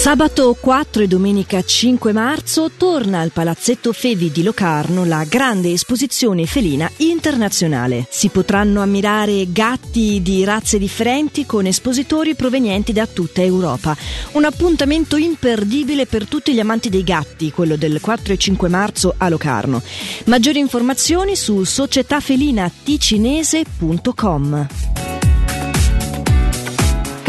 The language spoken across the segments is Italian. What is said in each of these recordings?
Sabato 4 e domenica 5 marzo torna al Palazzetto Fevi di Locarno la grande esposizione felina internazionale. Si potranno ammirare gatti di razze differenti con espositori provenienti da tutta Europa. Un appuntamento imperdibile per tutti gli amanti dei gatti, quello del 4 e 5 marzo a Locarno. Maggiori informazioni su societafelinaticinese.com.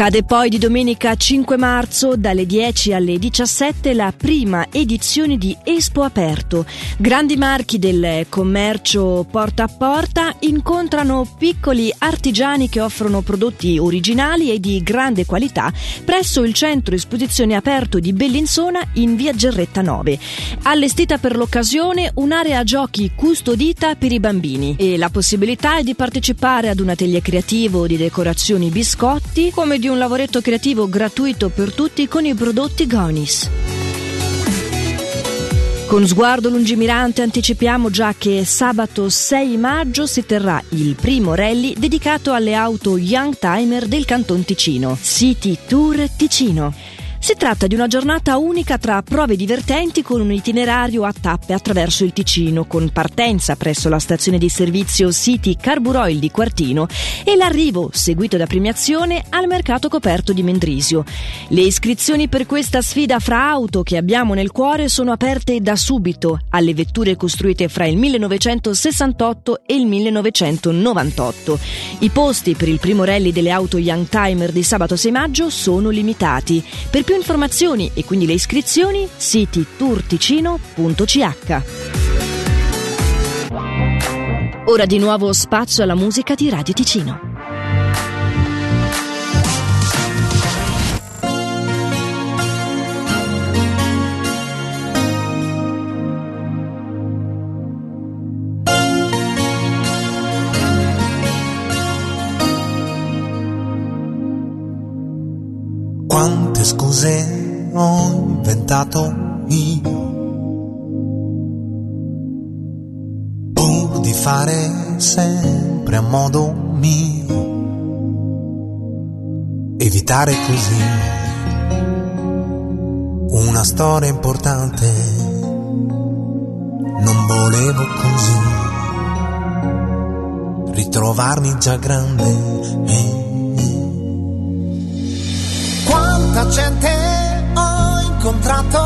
Cade poi di domenica 5 marzo dalle 10 alle 17 la prima edizione di Espo Aperto. Grandi marchi del commercio porta a porta incontrano piccoli artigiani che offrono prodotti originali e di grande qualità presso il centro esposizione aperto di Bellinzona in via Gerretta 9. Allestita per l'occasione un'area giochi custodita per i bambini e la possibilità è di partecipare ad un atelier creativo di decorazioni biscotti come di un lavoretto creativo gratuito per tutti con i prodotti Gonis. Con sguardo lungimirante anticipiamo già che sabato 6 maggio si terrà il primo rally dedicato alle auto Young Timer del Canton Ticino, City Tour Ticino. Si tratta di una giornata unica tra prove divertenti con un itinerario a tappe attraverso il Ticino, con partenza presso la stazione di servizio City Carburoil di Quartino e l'arrivo, seguito da premiazione, al mercato coperto di Mendrisio. Le iscrizioni per questa sfida fra auto che abbiamo nel cuore sono aperte da subito alle vetture costruite fra il 1968 e il 1998. I posti per il primo rally delle auto Young Timer di sabato 6 maggio sono limitati. Per più informazioni e quindi le iscrizioni, siti turticino.ch. Ora di nuovo spazio alla musica di Radio Ticino. Quante scuse ho inventato io pur di fare sempre a modo mio, evitare così una storia importante. Non volevo così ritrovarmi già grande. Eh quanta gente ho incontrato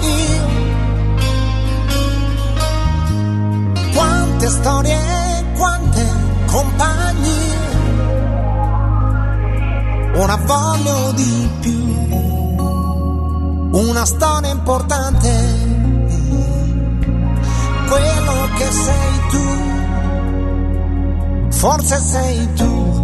io, quante storie, quante compagnie, ora voglio di più, una storia importante, quello che sei tu, forse sei tu.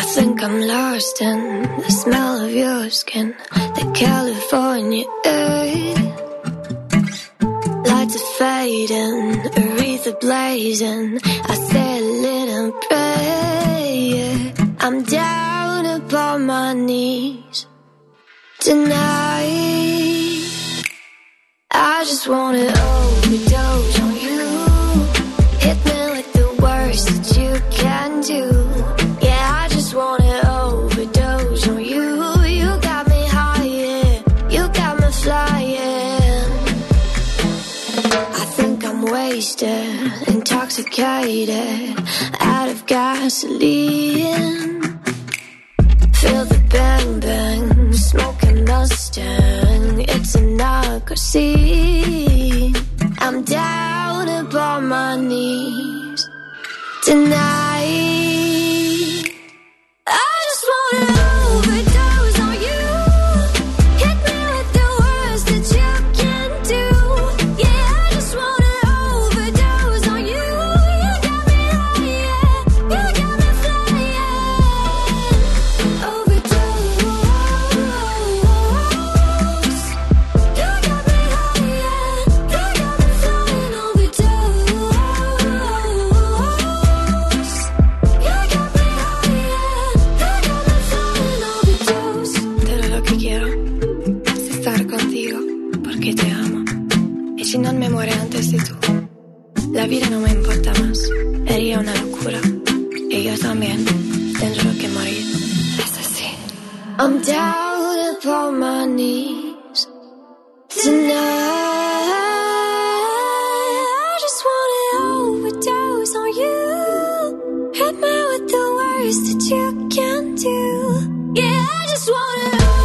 I think I'm lost in the smell of your skin, the California air. Lights are fading, Aretha blazing. I say a little prayer. I'm down upon my knees tonight. I just wanna overdose wasted, intoxicated, out of gasoline. Feel the bang bang, smoking Mustang. It's a narco. I'm down upon my knees tonight. La vida no me importa más. Sería una locura. Y yo también tendré que morir. Es así. I'm down upon my knees tonight. I just wanna overdose on you. Hit me with the worst that you can do. Yeah, I just wanna